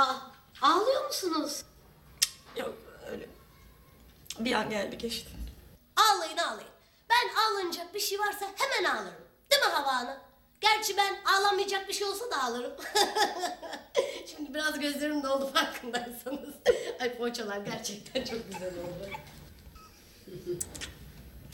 Aa, ağlıyor musunuz? Yok öyle. Bir an geldi geçti. Ağlayın ağlayın. Ben ağlanacak bir şey varsa hemen ağlarım. Değil mi Hava Hanım? Gerçi ben ağlamayacak bir şey olsa da ağlarım. Şimdi biraz gözlerim doldu farkındaysanız. Ay poğaçalar gerçekten çok güzel oldu.